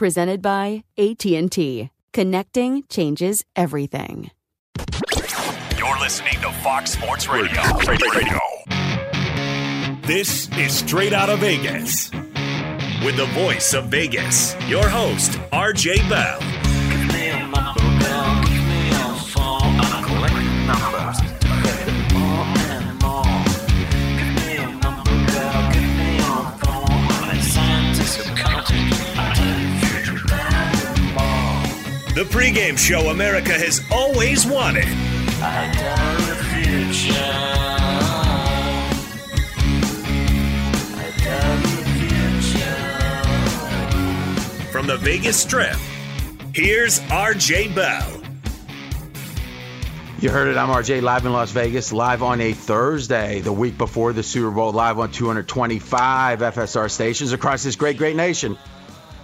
Presented by AT&T. Connecting changes everything. You're listening to Fox Sports Radio. Radio. This is Straight Out of Vegas. With the voice of Vegas, your host, RJ Bell. The pregame show America has always wanted. From the Vegas Strip, here's RJ Bell. You heard it. I'm RJ, live in Las Vegas, live on a Thursday, the week before the Super Bowl, live on 225 FSR stations across this great, great nation.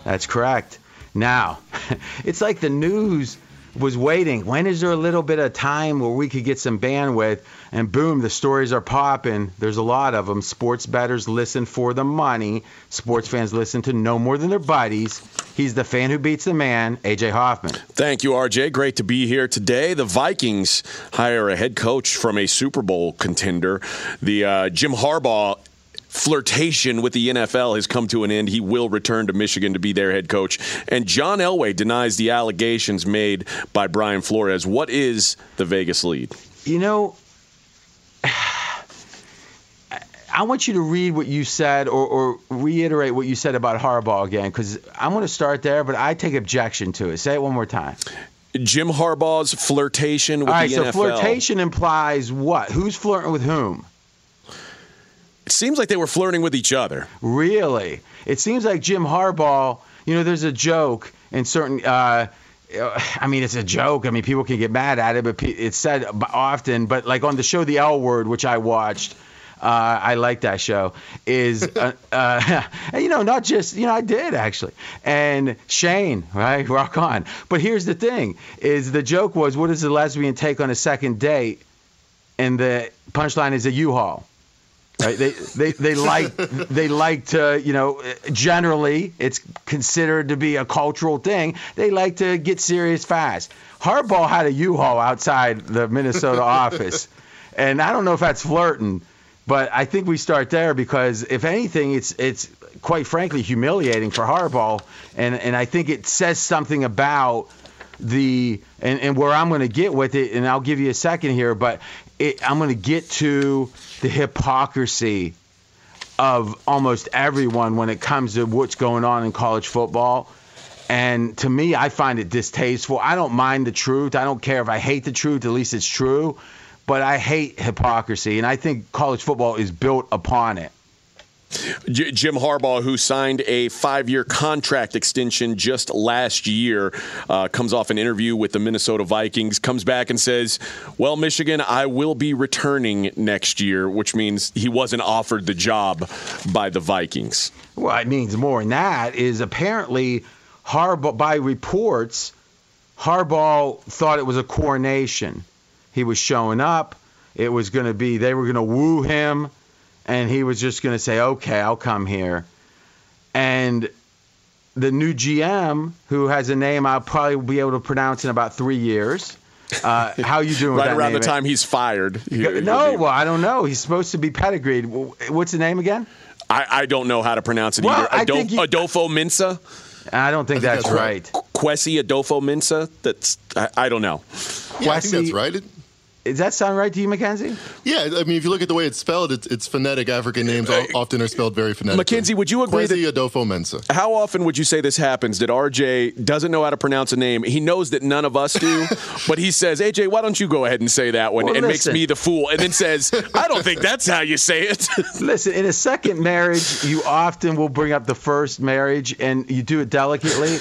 That's correct. Now, it's like the news was waiting. When is there a little bit of time where we could get some bandwidth? And boom, the stories are popping. There's a lot of them. Sports bettors listen for the money. Sports fans listen to no more than their buddies. He's the fan who beats the man, AJ Hoffman. Thank you, RJ. Great to be here today. The Vikings hire a head coach from a Super Bowl contender. The uh, Jim Harbaugh flirtation with the NFL has come to an end. He will return to Michigan to be their head coach. And John Elway denies the allegations made by Brian Flores. What is the Vegas lead? You know, I want you to read what you said or, or reiterate what you said about Harbaugh again, because I'm going to start there, but I take objection to it. Say it one more time. Jim Harbaugh's flirtation with All right, the so NFL. flirtation implies what? Who's flirting with whom? It seems like they were flirting with each other. Really? It seems like Jim Harbaugh, you know, there's a joke in certain. Uh, I mean, it's a joke. I mean, people can get mad at it, but it's said often. But like on the show The L Word, which I watched, uh, I like that show. Is uh, uh, you know not just you know I did actually, and Shane right rock on. But here's the thing: is the joke was what does a lesbian take on a second date, and the punchline is a U-Haul. Right? They, they they like they like to you know generally it's considered to be a cultural thing. They like to get serious fast. Harbaugh had a U-Haul outside the Minnesota office, and I don't know if that's flirting, but I think we start there because if anything, it's it's quite frankly humiliating for Harbaugh, and and I think it says something about the and, and where I'm going to get with it, and I'll give you a second here, but it, I'm going to get to the hypocrisy of almost everyone when it comes to what's going on in college football. And to me, I find it distasteful. I don't mind the truth. I don't care if I hate the truth, at least it's true. But I hate hypocrisy. And I think college football is built upon it. J- Jim Harbaugh, who signed a five year contract extension just last year, uh, comes off an interview with the Minnesota Vikings, comes back and says, Well, Michigan, I will be returning next year, which means he wasn't offered the job by the Vikings. Well, it means more than that is apparently Harbaugh, by reports, Harbaugh thought it was a coronation. He was showing up. It was going to be, they were going to woo him and he was just going to say, "Okay, I'll come here." And the new GM, who has a name I'll probably be able to pronounce in about three years. Uh, how you doing? right around name? the time he's fired. He, no, well, I don't know. He's supposed to be pedigreed. What's the name again? I, I don't know how to pronounce it well, either. Adolf, you, Adofo-Mensah. I don't think, I think that's, that's, right. right. Kwesi Adofo-Mensah. That's I, I don't know. Yeah, I think that's right. It, does that sound right to you, Mackenzie? Yeah, I mean, if you look at the way it's spelled, it's, it's phonetic. African names uh, often are spelled very phonetically. Mackenzie, would you agree Kwesi that Adofo-Mensah? How often would you say this happens? That RJ doesn't know how to pronounce a name. He knows that none of us do, but he says, "AJ, why don't you go ahead and say that one?" Well, and listen. makes me the fool, and then says, "I don't think that's how you say it." listen, in a second marriage, you often will bring up the first marriage, and you do it delicately.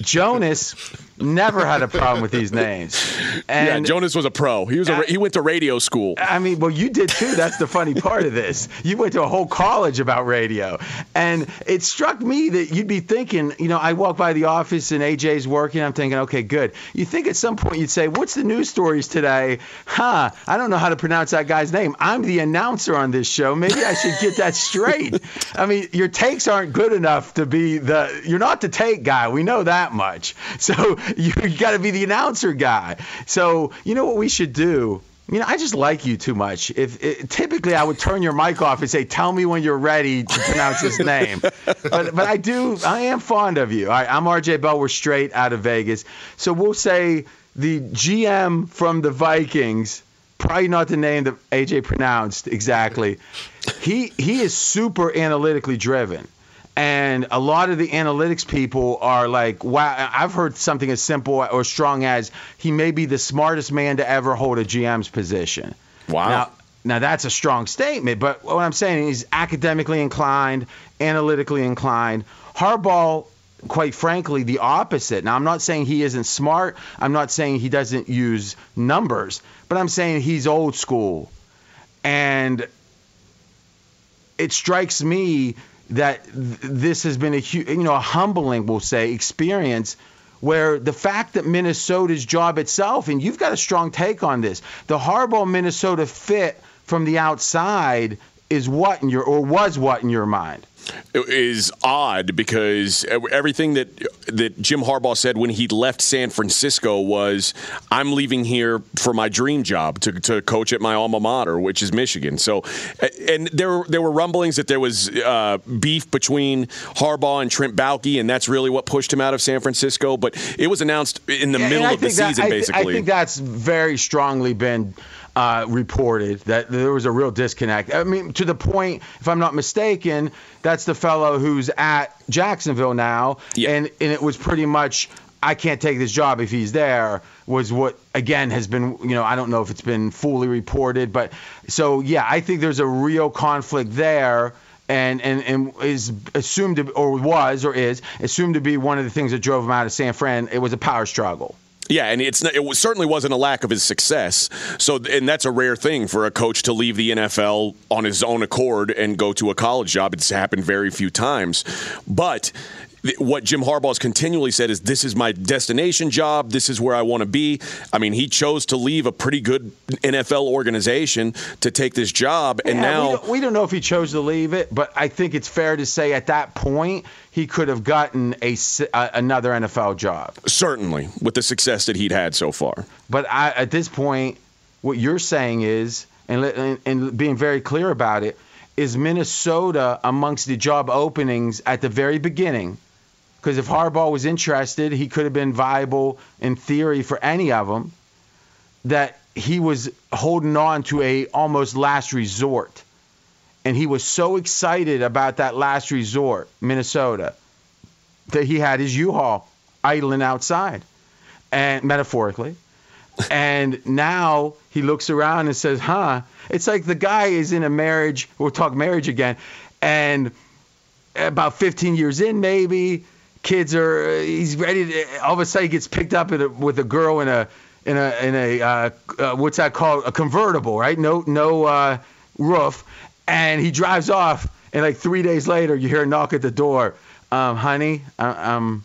Jonas never had a problem with these names. And yeah, Jonas was a pro. He was a, he went to radio school. I mean, well, you did too. That's the funny part of this. You went to a whole college about radio, and it struck me that you'd be thinking, you know, I walk by the office and AJ's working. I'm thinking, okay, good. You think at some point you'd say, what's the news stories today? Huh? I don't know how to pronounce that guy's name. I'm the announcer on this show. Maybe I should get that straight. I mean, your takes aren't good enough to be the. You're not the take guy. We know that much. So you got to be the announcer guy. So you know what we should do. You know, I just like you too much. If it, typically I would turn your mic off and say, "Tell me when you're ready to pronounce his name," but but I do. I am fond of you. I'm RJ Bell. We're straight out of Vegas, so we'll say the GM from the Vikings. Probably not the name that AJ pronounced exactly. He he is super analytically driven. And a lot of the analytics people are like, wow, I've heard something as simple or strong as he may be the smartest man to ever hold a GM's position. Wow. Now, now that's a strong statement, but what I'm saying is academically inclined, analytically inclined. Harbaugh, quite frankly, the opposite. Now, I'm not saying he isn't smart. I'm not saying he doesn't use numbers, but I'm saying he's old school. And it strikes me that this has been a you know a humbling we'll say experience where the fact that Minnesota's job itself and you've got a strong take on this the Harbaugh Minnesota fit from the outside is what in your or was what in your mind is odd because everything that that Jim Harbaugh said when he left San Francisco was, "I'm leaving here for my dream job to, to coach at my alma mater, which is Michigan." So, and there there were rumblings that there was uh, beef between Harbaugh and Trent Baalke, and that's really what pushed him out of San Francisco. But it was announced in the Yeah, middle of the that- season, I thi- basically. I think that's very strongly been uh, reported that there was a real disconnect. I mean, to the point, if I'm not mistaken, that's the fellow who's at Jacksonville now, Yeah. and and it was pretty much. I can't take this job if he's there was what again has been you know I don't know if it's been fully reported but so yeah I think there's a real conflict there and and and is assumed to or was or is assumed to be one of the things that drove him out of San Fran it was a power struggle Yeah, and it's not, it was, certainly wasn't a lack of his success. So, and that's a rare thing for a coach to leave the NFL on his own accord and go to a college job. It's happened very few times. But what Jim Harbaugh has continually said is, "This is my destination job. This is where I want to be." I mean, he chose to leave a pretty good NFL organization to take this job, and Yeah, we now don't, we don't know if he chose to leave it, but I think it's fair to say at that point he could have gotten a uh, another NFL job. certainly with the success that he'd had so far. But I, at this point, what you're saying is, and, and, and being very clear about it, is Minnesota amongst the job openings at the very beginning. Because if Harbaugh was interested, he could have been viable in theory for any of them. That he was holding on to a almost last resort, and he was so excited about that last resort, Minnesota, that he had his U-Haul idling outside, and metaphorically. and now he looks around and says, "Huh." It's like the guy is in a marriage. We'll talk marriage again, and about 15 years in, maybe kids are. He's ready to. All of a sudden, he gets picked up a, with a girl in a in a in a uh, uh, what's that called? A convertible, right? No no uh, roof, and he drives off. And like three days later, you hear a knock at the door. Um, honey, I, um,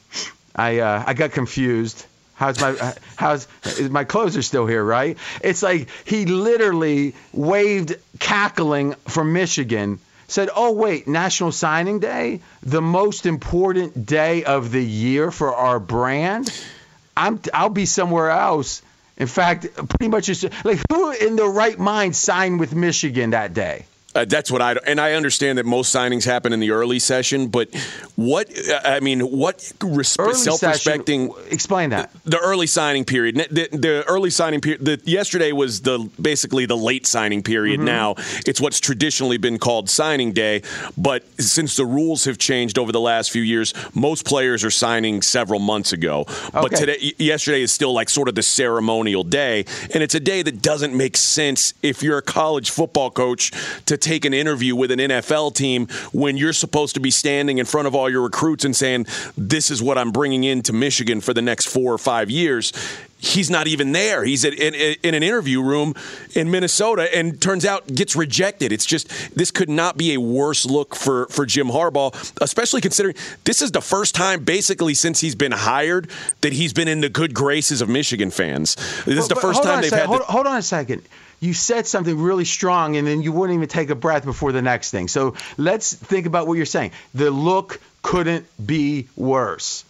I uh, I got confused. How's my how's my clothes are still here, right? It's like he literally waved cackling from Michigan said, "Oh wait, National Signing Day, the most important day of the year for our brand. I'm I'll be somewhere else." In fact, pretty much just like who in the right mind signed with Michigan that day? Uh, that's what I and I understand that most signings happen in the early session, but what I mean, what res- self-respecting? Session, explain that. The, the, early signing period, the, the early signing period. The, yesterday was the basically the late signing period. Mm-hmm. Now it's what's traditionally been called signing day, but since the rules have changed over the last few years, most players are signing several months ago. Okay. But today, yesterday is still like sort of the ceremonial day, and it's a day that doesn't make sense if you're a college football coach to take an interview with an NFL team when you're supposed to be standing in front of all your recruits and saying, This is what I'm bringing into Michigan for the next four or five years he's not even there. He's in, in, in, an interview room in Minnesota and turns out gets rejected. It's just this could not be a worse look for for Jim Harbaugh, especially considering this is the first time basically since he's been hired that he's been in the good graces of Michigan fans. This is the first time they've had. Hold, hold on a second you said something really strong and then you wouldn't even take a breath before the next thing. So let's think about what you're saying. The look couldn't be worse.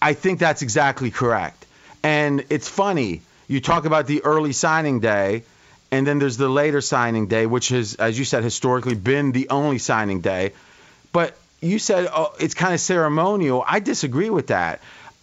I think that's exactly correct. And it's funny. You talk about the early signing day, and then there's the later signing day, which has, as you said, historically been the only signing day. But you said oh, it's kind of ceremonial. I disagree with that.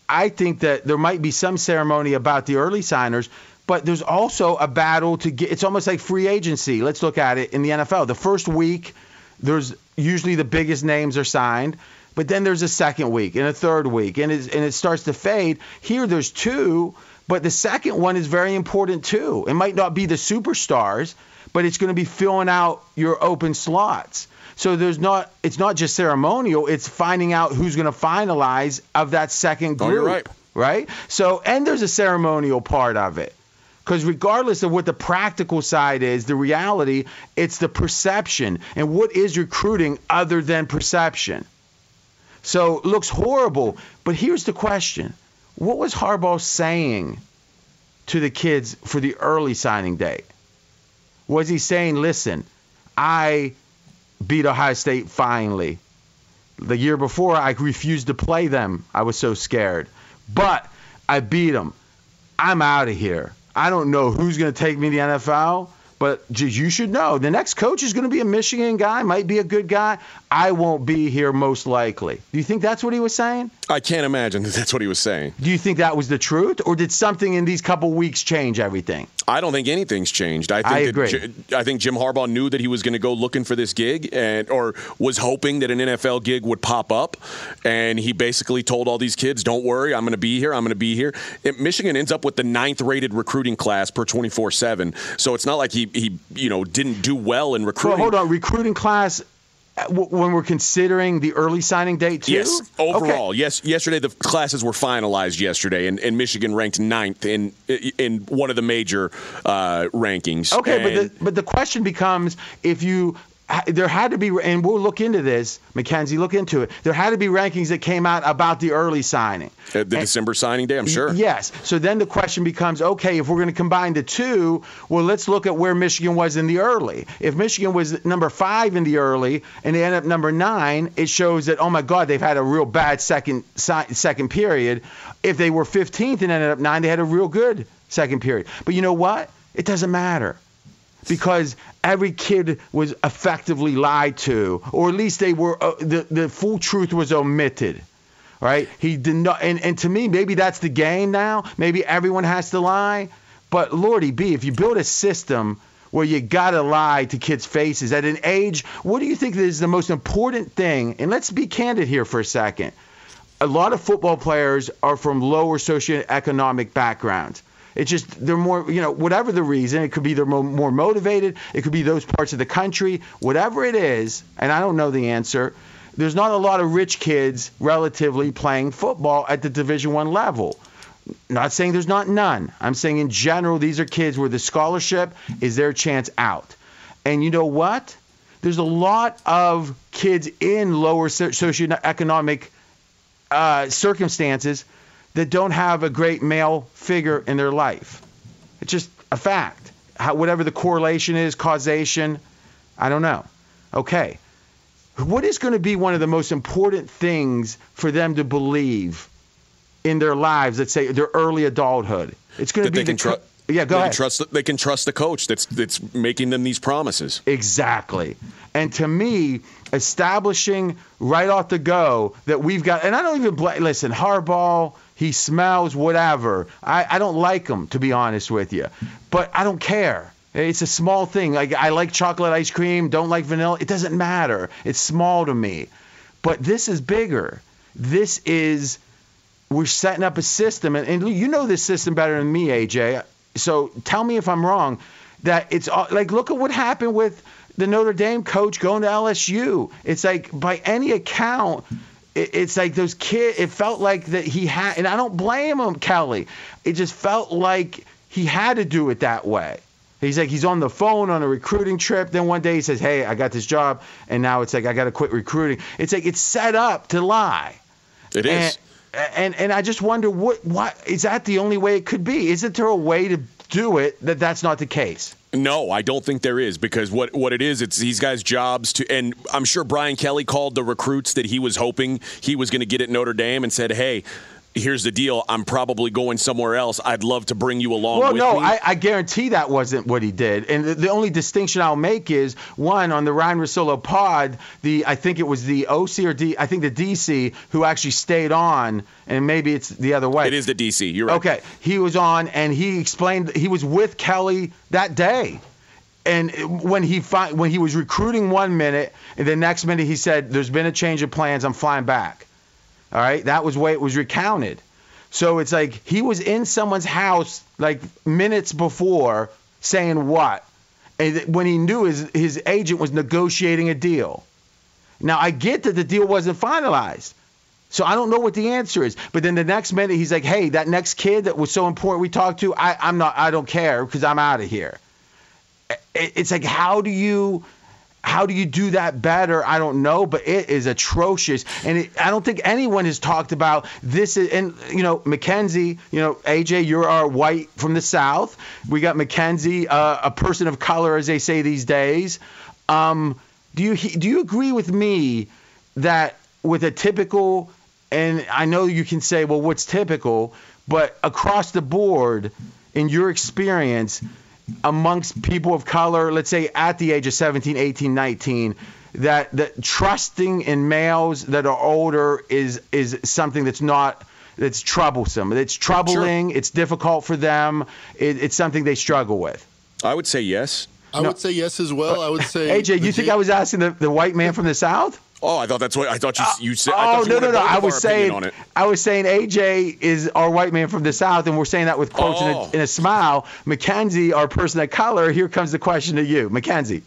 I think that there might be some ceremony about the early signers, but there's also a battle to get. It's almost like free agency. Let's look at it in the NFL. The first week, there's usually the biggest names are signed, but then there's a second week and a third week, and it, and it starts to fade. Here, there's two, but the second one is very important too. It might not be the superstars, but it's going to be filling out your open slots. So there's not it's not just ceremonial, it's finding out who's going to finalize of that second group. Oh, you're right. Right? So and there's a ceremonial part of it. Because regardless of what the practical side is, the reality, it's the perception. And what is recruiting other than perception? So it looks horrible. But here's the question What was Harbaugh saying to the kids for the early signing day? Was he saying, listen, I beat Ohio State finally? The year before, I refused to play them. I was so scared. But I beat them. I'm out of here. I don't know who's going to take me to the NFL, but you should know the next coach is going to be a Michigan guy, might be a good guy. I won't be here most likely. Do you think that's what he was saying? I can't imagine that that's what he was saying. Do you think that was the truth, or did something in these couple weeks change everything? I don't think anything's changed. I think I agree. That, I think Jim Harbaugh knew that he was going to go looking for this gig, and or was hoping that an NFL gig would pop up, and he basically told all these kids, "Don't worry, I'm going to be here. I'm going to be here." Michigan ends up with the ninth rated recruiting class per 24/7, so it's not like he he you know didn't do well in recruiting. Well, hold on, recruiting class when we're considering the early signing date too? Yes, overall, okay. yes. Yesterday the classes were finalized yesterday, and, and, Michigan ranked ninth in in one of the major uh, rankings. Okay, and but the, but the question becomes if you there had to be, and we'll look into this, Mackenzie, look into it. There had to be rankings that came out about the early signing. the and, December signing day, I'm sure. Yes. So then the question becomes okay, if we're going to combine the two, well, let's look at where Michigan was in the early. If Michigan was number five in the early and they end up number nine, it shows that, oh my God, they've had a real bad second, second period. If they were 15th and ended up nine, they had a real good second period. But you know what? It doesn't matter because every kid was effectively lied to, or at least they were uh, the the full truth was omitted. Right? He did not, and, and to me, maybe that's the game now. Maybe everyone has to lie. But Lordy B, if you build a system where you gotta lie to kids' faces at an age. What do you think is the most important thing? And let's be candid here for a second. A lot of football players are from lower socioeconomic backgrounds. It's just they're more, you know, whatever the reason. It could be they're mo- more motivated. It could be those parts of the country. Whatever it is, and I don't know the answer. There's not a lot of rich kids relatively playing football at the Division One level. Not saying there's not none. I'm saying in general, these are kids where the scholarship is their chance out. And you know what? There's a lot of kids in lower socioeconomic uh, circumstances that don't have a great male figure in their life. It's just a fact. How, whatever the correlation is, causation, I don't know. Okay. What is going to be one of the most important things for them to believe in their lives, let's say their early adulthood? It's going to That be they can the tru- Yeah, go they ahead. Can trust, they can trust the coach that's that's making them these promises. Exactly. And to me, establishing right off the go that we've got, and I don't even bl- listen, Harbaugh, he smells whatever. I, I don't like him, to be honest with you, but I don't care. It's a small thing. Like I like chocolate ice cream, don't like vanilla. It doesn't matter. It's small to me. But this is bigger. This is we're setting up a system, and, and you know this system better than me, AJ. So tell me if I'm wrong. That it's like look at what happened with the Notre Dame coach going to LSU. It's like by any account, it's like those kids. It felt like that he had, and I don't blame him, Kelly. It just felt like he had to do it that way. He's like he's on the phone on a recruiting trip. Then one day he says, "Hey, I got this job," and now it's like I got to quit recruiting. It's like it's set up to lie. It is. And, and and I just wonder what what is that the only way it could be? Isn't there a way to do it that that's not the case? No, I don't think there is because what what it is, it's these guys' jobs to, and I'm sure Brian Kelly called the recruits that he was hoping he was going to get at Notre Dame and said, "Hey, here's the deal. I'm probably going somewhere else. I'd love to bring you along Well, with no, me." I, I guarantee that wasn't what he did. And the, the only distinction I'll make is one on the Ryan Rosillo pod, the I think it was the OC or D, I think the DC who actually stayed on, and maybe it's the other way. it is the DC. You're right. Okay, he was on and he explained he was with Kelly that day. And when he fi- when he was recruiting one minute, and the next minute he said, "There's been a change of plans. I'm flying back." All right, that was the way it was recounted. So it's like he was in someone's house like minutes before saying what, and when he knew his his agent was negotiating a deal. Now I get that the deal wasn't finalized. So I don't know what the answer is. But then the next minute he's like, "Hey, that next kid that was so important we talked to, I, I'm not. I don't care because I'm out of here." It's like, how do you, how do you do that better? I don't know, but it is atrocious, and it, I don't think anyone has talked about this. Is, and you know, Mackenzie, you know, AJ, you're our white from the South. We got Mackenzie, uh, a person of color, as they say these days. Um, do you do you agree with me that with a typical, and I know you can say, well, what's typical, but across the board, in your experience, amongst people of color, let's say at the age of 17, 18, 19, that that trusting in males that are older is is something that's not that's troublesome. It's troubling. It's difficult for them. It, it's something they struggle with. I would say yes. I would say yes as well. I would uh, say AJ, the you think J- I was asking the, the white man from the South? Oh, I thought that's what I thought you you said. I oh thought you no no no! I was saying on it. I was saying AJ is our white man from the South, and we're saying that with quotes in, Oh. a, in a smile. Mackenzie, our person of color. Here comes the question to you, Mackenzie.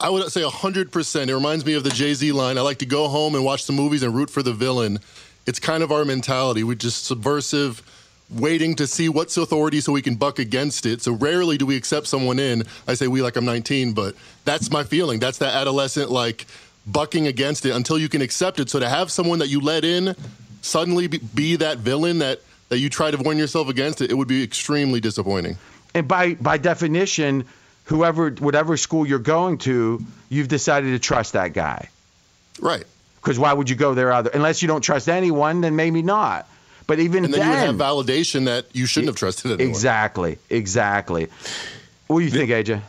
I would say 100%. It reminds me of the Jay Z line I like to go home and watch the movies and root for the villain. It's kind of our mentality. We're just subversive, waiting to see what's authority so we can buck against it. So rarely do we accept someone in. I say we like I'm 19, but that's my feeling. That's that adolescent, like, bucking against it until you can accept it. So to have someone that you let in suddenly be, be that villain that, that you try to warn yourself against it, it would be extremely disappointing. And by by definition, whoever whatever school you're going to, you've decided to trust that guy. Right. Because why would you go there other unless you don't trust anyone? Then maybe not. But even And then you would have validation that you shouldn't have trusted anyone. exactly, exactly. What do you think, AJ?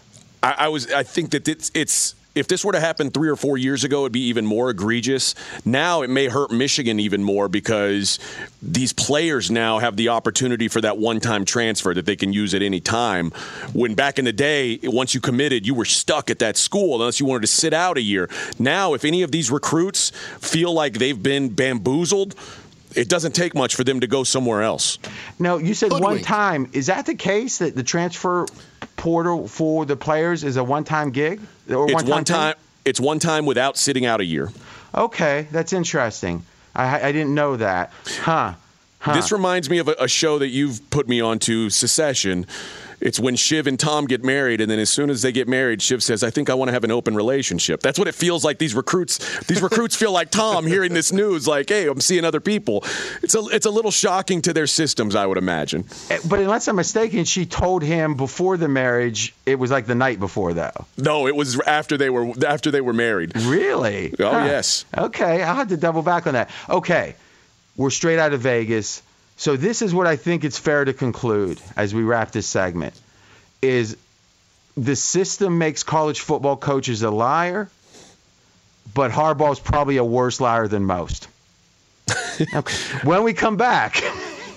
I, I was. I think that it's it's if this were to happen three or four years ago, it'd be even more egregious. Now it may hurt Michigan even more because these players now have the opportunity for that one time transfer that they can use at any time. When back in the day, once you committed, you were stuck at that school unless you wanted to sit out a year. Now, if any of these recruits feel like they've been bamboozled, it doesn't take much for them to go somewhere else. No, you said one time. Is that the case that the transfer portal for the players is a one-time gig or It's one-time? one thing? It's one time without sitting out a year. Okay, that's interesting. I, I didn't know that. Huh. Huh. This reminds me of a, a show that you've put me onto, Succession. It's when Shiv and Tom get married, and then as soon as they get married, Shiv says, "I think I want to have an open relationship." That's what it feels like. These recruits, these recruits feel like Tom hearing this news, like, "Hey, I'm seeing other people." It's a, it's a little shocking to their systems, I would imagine. Eh, But unless I'm mistaken, she told him before the marriage. It was like the night before, though. No, it was after they were after they were married. Really? Oh Huh. yes. Okay, I'll have to double back on that. Okay, we're straight out of Vegas. So this is what I think it's fair to conclude as we wrap this segment is the system makes college football coaches a liar, but Harbaugh's probably a worse liar than most. okay. When we come back,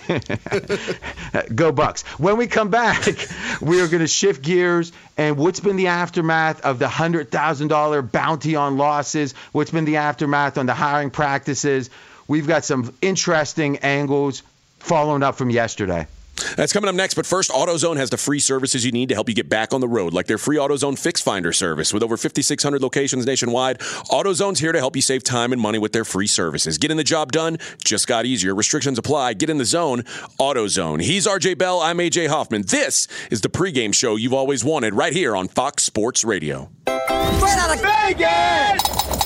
Go Bucks. When we come back, we are going to shift gears and what's been the aftermath of the $100,000 bounty on losses? What's been the aftermath on the hiring practices? We've got some interesting angles following up from yesterday. That's coming up next. But first, AutoZone has the free services you need to help you get back on the road, like their free AutoZone Fix Finder service. With over 5,600 locations nationwide, AutoZone's here to help you save time and money with their free services. Getting the job done just got easier. Restrictions apply. Get in the zone. AutoZone. He's RJ Bell. I'm AJ Hoffman. This is the pregame show you've always wanted, right here on Fox Sports Radio. Straight out of Vegas!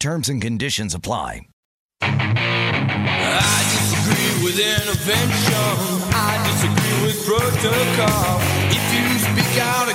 Terms and conditions apply. I disagree with intervention. I disagree with protocol. If you speak out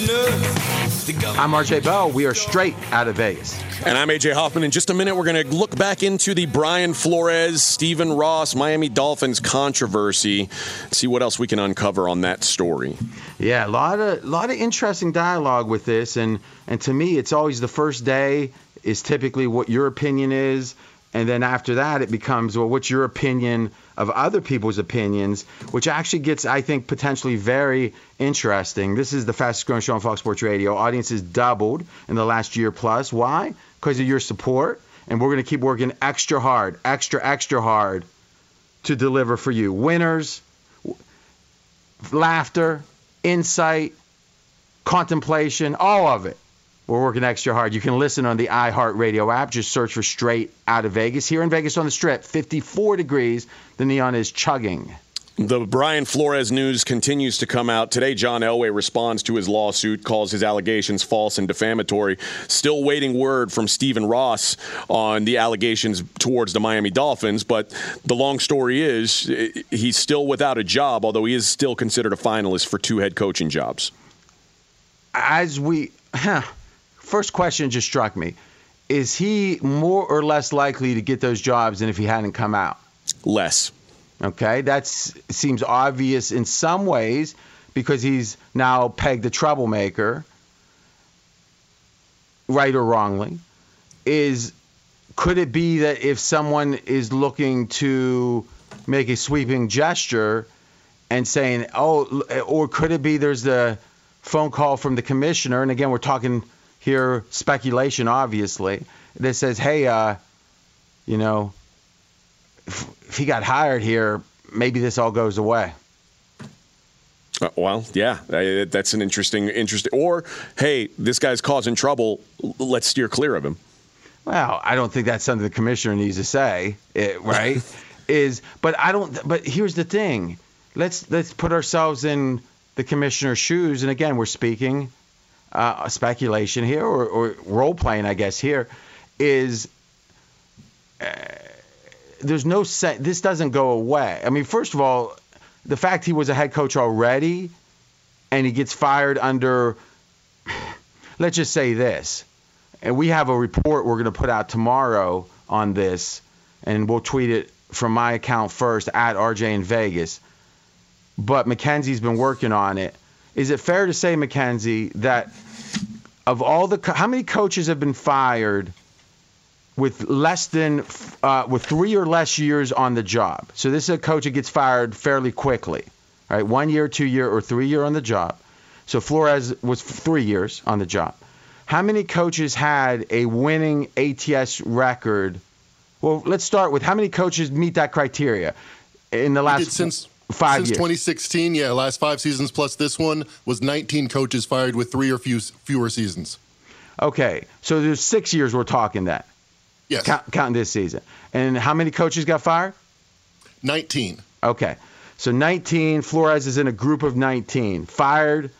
I'm RJ Bell. We are straight out of Vegas. And I'm AJ Hoffman. In just a minute, we're going to look back into the Brian Flores, Stephen Ross, Miami Dolphins controversy, see what else we can uncover on that story. Yeah, a lot of lot of interesting dialogue with this, and and to me, it's always the first day is typically what your opinion is, and then after that, it becomes well, what's your opinion of other people's opinions, which actually gets, I think, potentially very interesting. This is the fastest growing show on Fox Sports Radio. Audience has doubled in the last year plus. Why? Because of your support, and we're going to keep working extra hard, extra extra hard, to deliver for you. Winners, laughter, insight, contemplation, all of it. We're working extra hard. You can listen on the iHeartRadio app. Just search for Straight Out of Vegas. Here in Vegas on the Strip, 54 degrees. The neon is chugging. The Brian Flores news continues to come out. Today, John Elway responds to his lawsuit, calls his allegations false and defamatory. Still waiting word from Stephen Ross on the allegations towards the Miami Dolphins. But the long story is eh, he's still without a job, although he is still considered a finalist for two head coaching jobs. As we, huh, first question just struck me. Is he more or less likely to get those jobs than if he hadn't come out? Less. Okay, that seems obvious in some ways because he's now pegged a troublemaker, right or wrongly. Is could it be that if someone is looking to make a sweeping gesture and saying, "Oh," or could it be there's the phone call from the commissioner, and again we're talking here speculation, obviously, that says, "Hey, uh, you know." if he got hired here, maybe this all goes away. Uh, well, yeah, uh, that's an interesting, interesting. Or, hey, this guy's causing trouble. Let's steer clear of him. Well, I don't think that's something the commissioner needs to say, it, right? Is but I don't. But here's the thing. Let's let's put ourselves in the commissioner's shoes. And again, we're speaking uh, speculation here, or, or role playing, I guess. Here is. Uh, there's no set. This doesn't go away. I mean, first of all, the fact he was a head coach already, and he gets fired under. Let's just say this, and we have a report we're going to put out tomorrow on this, and we'll tweet it from my account first at RJ in Vegas. But Mackenzie's been working on it. Is it fair to say, Mackenzie, that of all the how many coaches have been fired? with less than uh, with three or less years on the job. So this is a coach that gets fired fairly quickly, right? One year, two year, or three year on the job. So Flores was three years on the job. How many coaches had a winning ATS record? Well, let's start with how many coaches meet that criteria in the last since five since years? 2016. Yeah, last five seasons plus this one was 19 coaches fired with three or few, fewer seasons. Okay, so there's six years we're talking that. Yes. Count, counting this season. And how many coaches got fired? 19. Okay. So 19, Flores is in a group of 19, fired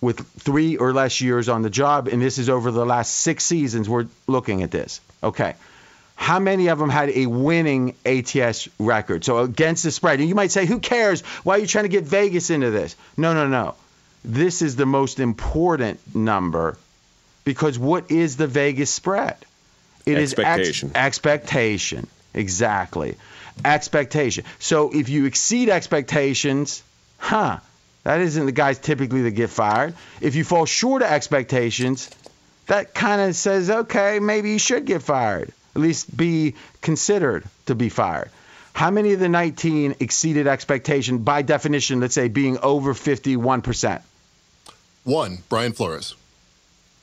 with three or less years on the job, and this is over the last six seasons we're looking at this. Okay. How many of them had a winning ATS record? So against the spread. And you might say, who cares? Why are you trying to get Vegas into this? No, no, no. This is the most important number because what is the Vegas spread? It is expectation. Ex- expectation. Exactly. Expectation. So if you exceed expectations, huh, that isn't the guys typically that get fired. If you fall short of expectations, that kind of says, okay, maybe you should get fired, at least be considered to be fired. How many of the 19 exceeded expectation by definition, let's say being over 51%? One, Brian Flores.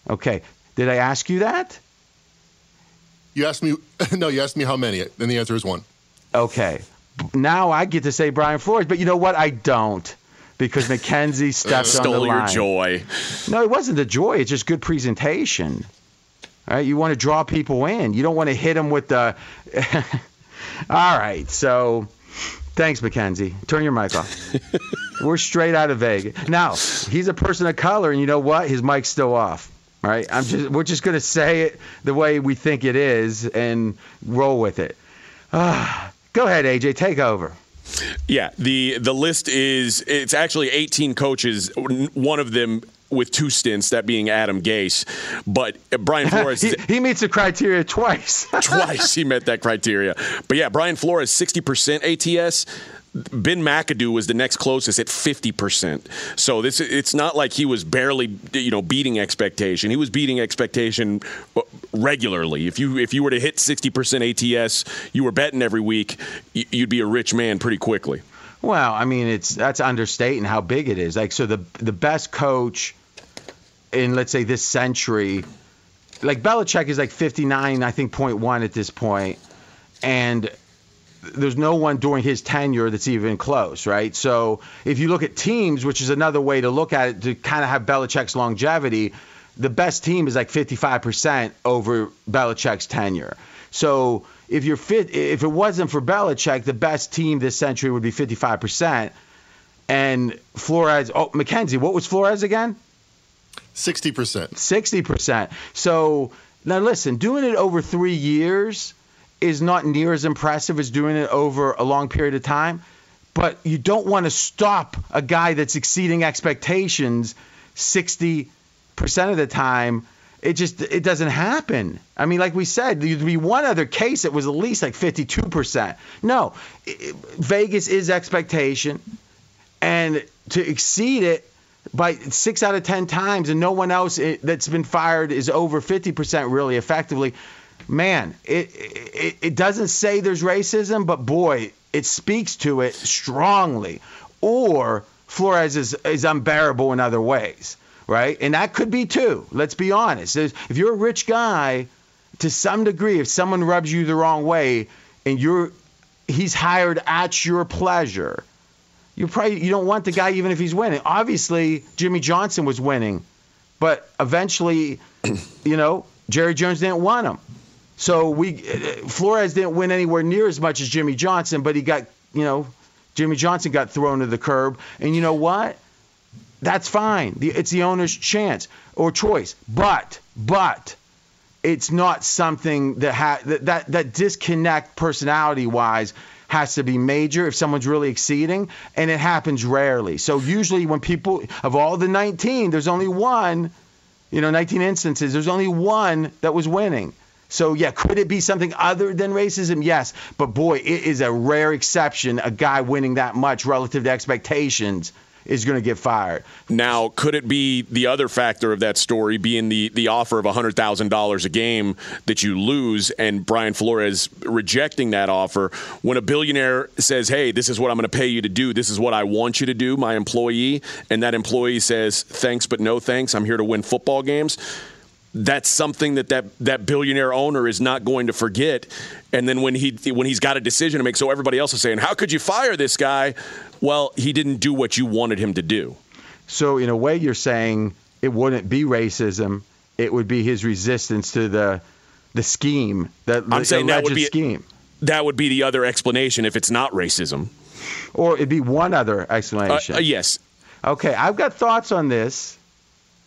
Okay. Did I ask you that? You asked me, no, you asked me how many, and the answer is one. Okay. Now I get to say Brian Flores, but you know what? I don't because Mackenzie stepped on the Stole your joy. No, it wasn't the joy. It's just good presentation. All right, you want to draw people in. You don't want to hit them with the. All right, so thanks, Mackenzie. Turn your mic off. We're straight out of Vegas. Now he's a person of color, and you know what? His mic's still off. All right, I'm just. We're just gonna say it the way we think it is and roll with it. Ah, go ahead, AJ. Take over. Yeah, the the list is it's actually 18 coaches, one of them with two stints, that being Adam Gase. But uh, Brian Flores he, he meets the criteria twice. twice he met that criteria. But yeah, Brian Flores 60% ATS. Ben McAdoo was the next closest at 50%. So this it's not like he was barely you know beating expectation. He was beating expectation uh, regularly. If you if you were to hit 60% ATS, you were betting every week, you'd be a rich man pretty quickly. Well, I mean, it's that's understating how big it is. Like, so the the best coach in let's say this century, like Belichick is like 59, I think, point one at this point, and there's no one during his tenure that's even close, right? So if you look at teams, which is another way to look at it to kind of have Belichick's longevity, the best team is like 55% over Belichick's tenure. So if you're fit, if it wasn't for Belichick, the best team this century would be 55%. And Flores, oh, Mackenzie, what was Flores again? 60%. 60%. So now listen, doing it over three years is not near as impressive as doing it over a long period of time. But you don't want to stop a guy that's exceeding expectations 60% of the time. It just it doesn't happen. I mean, like we said, there'd be one other case that was at least like 52%. No, Vegas is expectation, and to exceed it by six out of ten times, and no one else eh, that's been fired is over 50% really effectively. Man, it, it it doesn't say there's racism, but boy, it speaks to it strongly. Or Flores is, is unbearable in other ways, right? And that could be too. Let's be honest. If you're a rich guy, to some degree, if someone rubs you the wrong way, and you're he's hired at your pleasure, you probably you don't want the guy even if he's winning. Obviously, Jimmy Johnson was winning, but eventually, you know, Jerry Jones didn't want him. So we Flores didn't win anywhere near as much as Jimmy Johnson, but he got you know Jimmy Johnson got thrown to the curb, and you know what? That's fine. It's the owner's chance or choice, but but it's not something that ha- that, that that disconnect personality wise has to be major if someone's really exceeding and it happens rarely. So usually when people of all the 19 there's only one you know 19 instances there's only one that was winning. So yeah could it be something other than racism? Yes. But boy it is a rare exception a guy winning that much relative to expectations is going to get fired Now, could it be the other factor of that story being the, the offer of $100,000 a game that you lose and Brian Flores rejecting that offer when a billionaire says, hey, this is what I'm going to pay you to do, this is what I want you to do, my employee, and that employee says, thanks, but no thanks, I'm here to win football games? That's something that, that that billionaire owner is not going to forget. And then when he when he's got a decision to make, so everybody else is saying, "How could you fire this guy?" Well, he didn't do what you wanted him to do. So in a way, you're saying it wouldn't be racism; it would be his resistance to the the scheme, that I'm saying that would be scheme, that would be the other explanation if it's not racism. or it'd be one other Uh, explanation. uh, yes, Okay, I've got thoughts on this.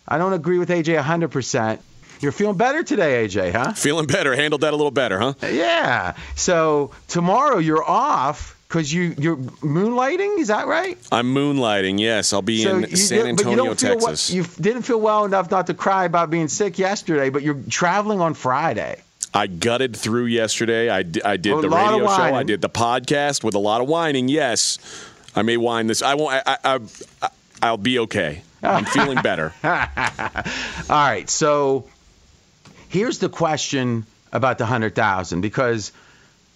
I don't agree with AJ 100. percent You're feeling better today, AJ, huh? feeling better, handled that a little better, huh? Yeah. So tomorrow you're off because you you're moonlighting. Is that right? I'm moonlighting. Yes, I'll be so in you San did- but you Antonio, feel well- Texas. you didn't feel well enough not to cry about being sick yesterday, but you're traveling on Friday. I gutted through yesterday. I, d- I did A the radio show. I did the podcast with a lot of whining. Yes, I may whine this. I won't. I, I, I I'll be okay. I'm feeling better. All right, so Here's the question about the 100,000 because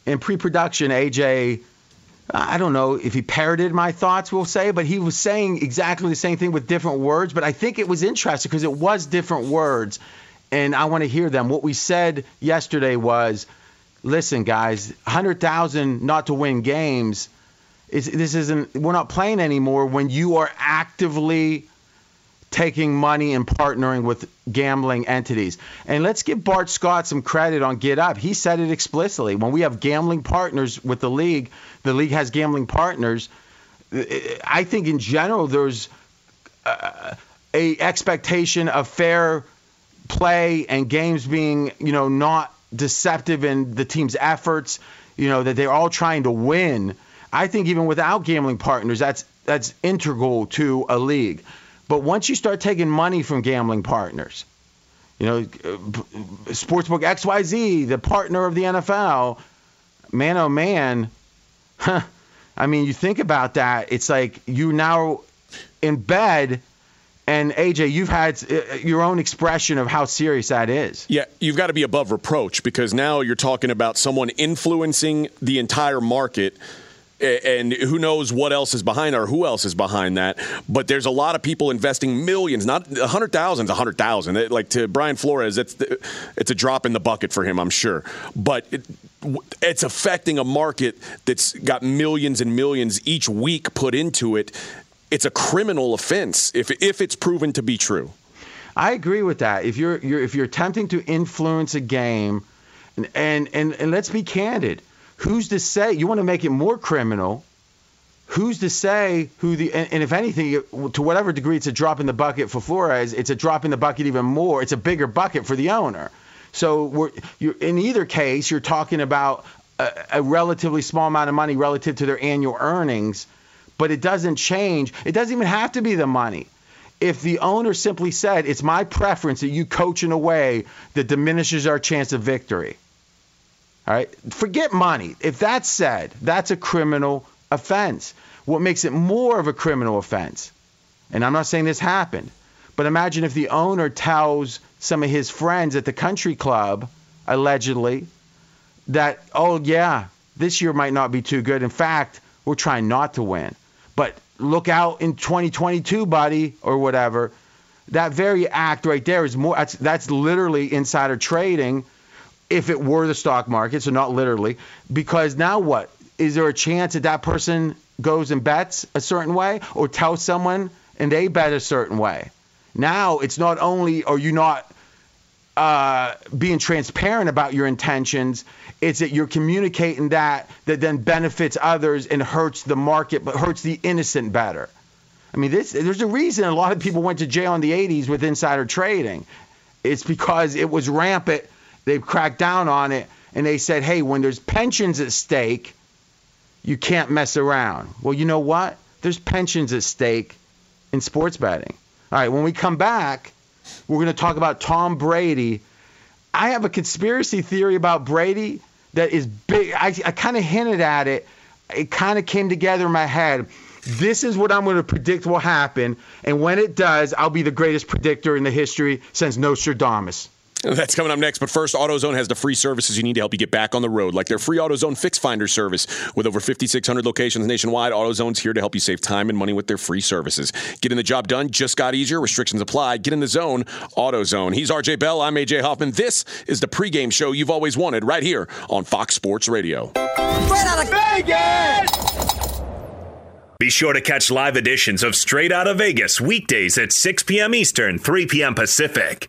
in pre-production, AJ, I don't know if he parroted my thoughts, we'll say, but he was saying exactly the same thing with different words. But I think it was interesting because it was different words, and I want to hear them. What we said yesterday was, listen, guys, 100,000 not to win games. Is, this isn't. We're not playing anymore when you are actively taking money and partnering with gambling entities. And let's give Bart Scott some credit on Get Up. He said it explicitly. When we have gambling partners with the league, the league has gambling partners. I think in general there's uh, a expectation of fair play and games being, you know, not deceptive in the team's efforts, you know, that they're all trying to win. I think even without gambling partners, that's that's integral to a league. But once you start taking money from gambling partners, you know, Sportsbook XYZ, the partner of the NFL, man, oh man, huh, I mean, you think about that, it's like you now in bed. And AJ, you've had uh, your own expression of how serious that is. Yeah, you've got to be above reproach because now you're talking about someone influencing the entire market and who knows what else is behind or who else is behind that. But there's a lot of people investing millions, not a hundred thousand, a hundred thousand. Like to Brian Flores, it's it's a drop in the bucket for him, I'm sure. But it, it's affecting a market that's got millions and millions each week put into it. It's a criminal offense if if it's proven to be true. I agree with that. If you're, you're if you're attempting to influence a game, and and, and, and let's be candid who's to say you want to make it more criminal? Who's to say who the and, and if anything, to whatever degree it's a drop in the bucket for Flores, it's a drop in the bucket even more. It's a bigger bucket for the owner. So we're in either case, you're talking about a, a relatively small amount of money relative to their annual earnings, but it doesn't change. It doesn't even have to be the money if the owner simply said, It's my preference that you coach in a way that diminishes our chance of victory, all right. Forget money. If that's said, that's a criminal offense. What makes it more of a criminal offense, and I'm not saying this happened, but imagine if the owner tells some of his friends at the country club, allegedly, that, oh, yeah, this year might not be too good. In fact, we're trying not to win. But look out in 2022, buddy, or whatever. That very act right there is more, that's, that's literally insider trading if it were the stock market, so not literally, because now what? Is there a chance that that person goes and bets a certain way or tells someone and they bet a certain way? Now it's not only are you not uh, being transparent about your intentions, it's that you're communicating that that then benefits others and hurts the market, but hurts the innocent better. I mean, this, there's a reason a lot of people went to jail in the 80s with insider trading. It's because it was rampant They've cracked down on it and they said, hey, when there's pensions at stake, you can't mess around. Well, you know what? There's pensions at stake in sports betting. All right, when we come back, we're going to talk about Tom Brady. I have a conspiracy theory about Brady that is big. I, I kind of hinted at it. It kind of came together in my head. This is what I'm going to predict will happen. And when it does, I'll be the greatest predictor in the history since Nostradamus. That's coming up next. But first, AutoZone has the free services you need to help you get back on the road, like their free AutoZone Fix Finder service. With over 5,600 locations nationwide, AutoZone's here to help you save time and money with their free services. Getting the job done just got easier. Restrictions apply. Get in the zone. AutoZone. He's RJ Bell. I'm AJ Hoffman. This is the pregame show you've always wanted right here on Fox Sports Radio. Straight out of Vegas! Be sure to catch live editions of Straight Out of Vegas weekdays at 6 p.m. Eastern, 3 p.m. Pacific.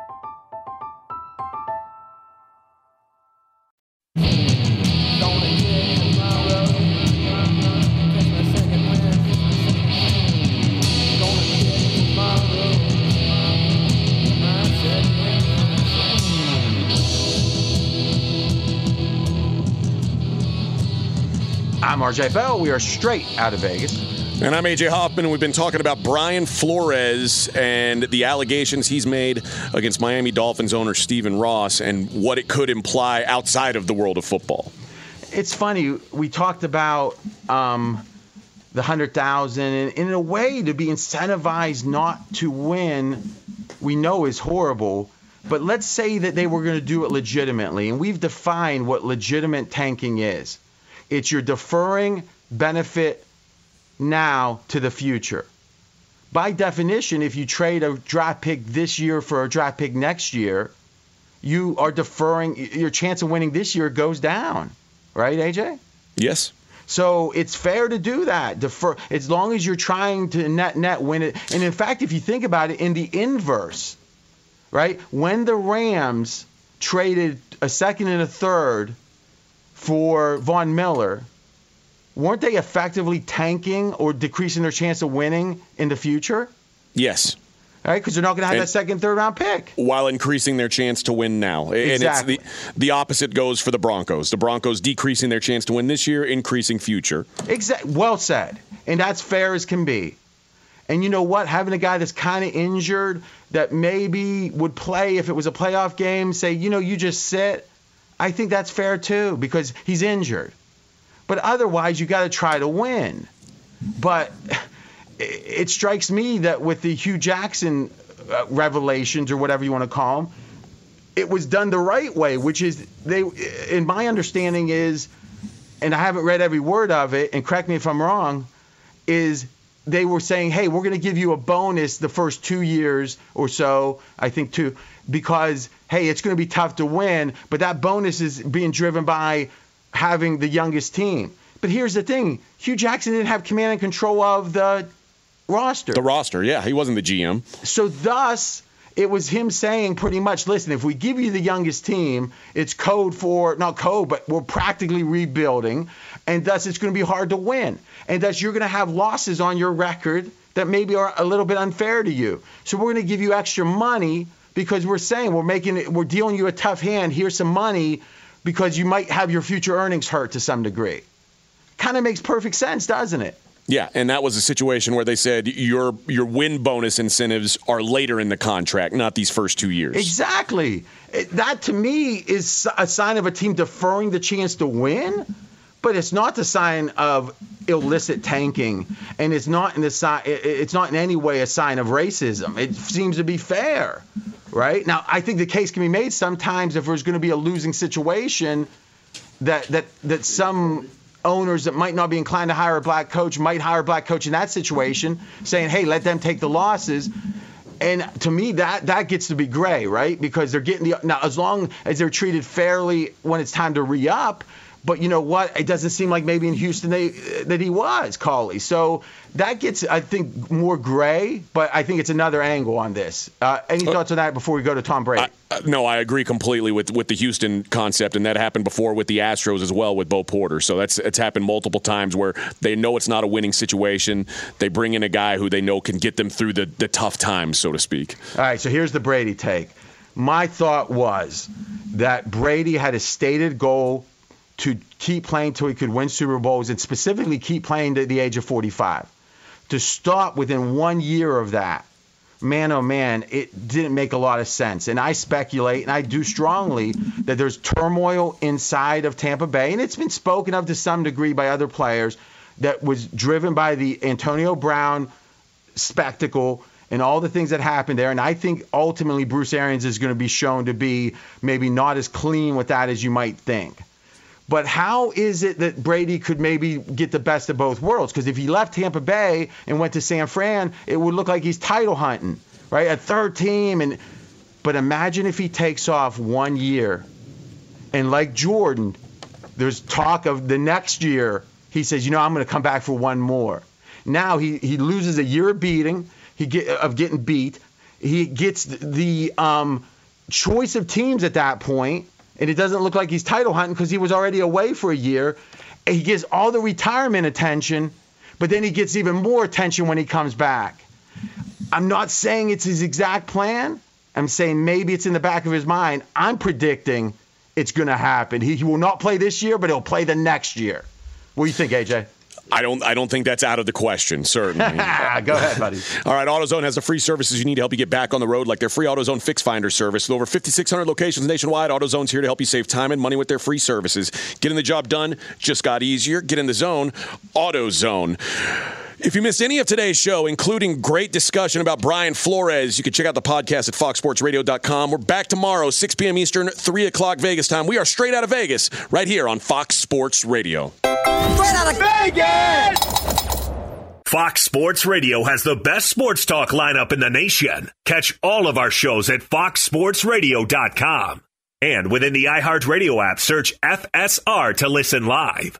I'm RJ Bell. We are straight out of Vegas. And I'm AJ Hoffman, and we've been talking about Brian Flores and the allegations he's made against Miami Dolphins owner Stephen Ross and what it could imply outside of the world of football. It's funny. We talked about um, the hundred thousand, and in a way, to be incentivized not to win, we know is horrible. But let's say that they were going to do it legitimately, and we've defined what legitimate tanking is. It's your deferring benefit now to the future. By definition, if you trade a draft pick this year for a draft pick next year, you are deferring your chance of winning this year goes down. Right, AJ? Yes. So it's fair to do that. Defer as long as you're trying to net net win it. And in fact, if you think about it in the inverse, right? When the Rams traded a second and a third for Von Miller, weren't they effectively tanking or decreasing their chance of winning in the future? Yes. Right, because they're not going to have And- that second, third round pick. While increasing their chance to win now. And Exactly. it's the, the opposite goes for the Broncos. The Broncos decreasing their chance to win this year, increasing future. Exact. Well said. And that's fair as can be. And you know what? Having a guy that's kind of injured that maybe would play if it was a playoff game, say, you know, you just sit. I think that's fair too because he's injured. But otherwise, you got to try to win. But it strikes me that with the Hue Jackson uh, revelations or whatever you want to call them, it was done the right way, which is they. In my understanding is, and I haven't read every word of it, and correct me if I'm wrong, is they were saying, hey, we're going to give you a bonus the first two years or so, I think two, because hey, it's going to be tough to win, but that bonus is being driven by having the youngest team. But here's the thing: Hue Jackson didn't have command and control of the roster. The roster, yeah, he wasn't the GM. So thus, it was him saying pretty much, listen, if we give you the youngest team, it's code for not code, but we're practically rebuilding, and thus it's going to be hard to win, and thus you're going to have losses on your record that maybe are a little bit unfair to you. So we're going to give you extra money because we're saying we're making it, we're dealing you a tough hand. Here's some money because you might have your future earnings hurt to some degree. Kind of makes perfect sense, doesn't it? Yeah, and that was a situation where they said your your win bonus incentives are later in the contract, not these first two years. Exactly. It, that to me is a sign of a team deferring the chance to win, but it's not the sign of illicit tanking, and it's not in the sign. It's not in any way a sign of racism. It seems to be fair, right? Now, I think the case can be made sometimes if there's going to be a losing situation, that that that some owners that might not be inclined to hire a black coach might hire a black coach in that situation, saying, "Hey, let them take the losses." And to me, that that gets to be gray, right? Because they're getting the now as long as they're treated fairly when it's time to re up. But you know what? It doesn't seem like maybe in Houston they, that he was Cauley. So that gets, I think, more gray. But I think it's another angle on this. Uh, any thoughts on that before we go to Tom Brady? I, uh, no, I agree completely with with the Houston concept, and that happened before with the Astros as well with Bo Porter. So that's it's happened multiple times where they know it's not a winning situation. They bring in a guy who they know can get them through the the tough times, so to speak. All right. So here's the Brady take. My thought was that Brady had a stated goal to keep playing till he could win Super Bowls and specifically keep playing to the age of 45. To stop within one year of that, man, oh man, it didn't make a lot of sense. And I speculate, and I do strongly, that there's turmoil inside of Tampa Bay, and it's been spoken of to some degree by other players that was driven by the Antonio Brown spectacle and all the things that happened there. And I think ultimately Bruce Arians is going to be shown to be maybe not as clean with that as you might think. But how is it that Brady could maybe get the best of both worlds? Because if he left Tampa Bay and went to San Fran, it would look like he's title hunting, right? A third team. And but imagine if he takes off one year, and like Jordan, there's talk of the next year. He says, you know, I'm going to come back for one more. Now he he loses a year of beating, he get of getting beat. He gets the um, choice of teams at that point and it doesn't look like he's title hunting because he was already away for a year. He gets all the retirement attention, but then he gets even more attention when he comes back. I'm not saying it's his exact plan. I'm saying maybe it's in the back of his mind. I'm predicting it's going to happen. He, he will not play this year, but he'll play the next year. What do you think, AJ? I don't. I don't think that's out of the question. Certainly. Go ahead, buddy. All right. AutoZone has the free services you need to help you get back on the road, like their free AutoZone Fix Finder service. With over 5,600 locations nationwide, AutoZone's here to help you save time and money with their free services. Getting the job done just got easier. Get in the zone. AutoZone. If you missed any of today's show, including great discussion about Brian Flores, you can check out the podcast at foxsportsradio.com. We're back tomorrow, 6 p.m. Eastern, 3 o'clock Vegas time. We are straight out of Vegas, right here on Fox Sports Radio. Straight out of Vegas! Fox Sports Radio has the best sports talk lineup in the nation. Catch all of our shows at foxsportsradio.com. And within the iHeartRadio app, search FSR to listen live.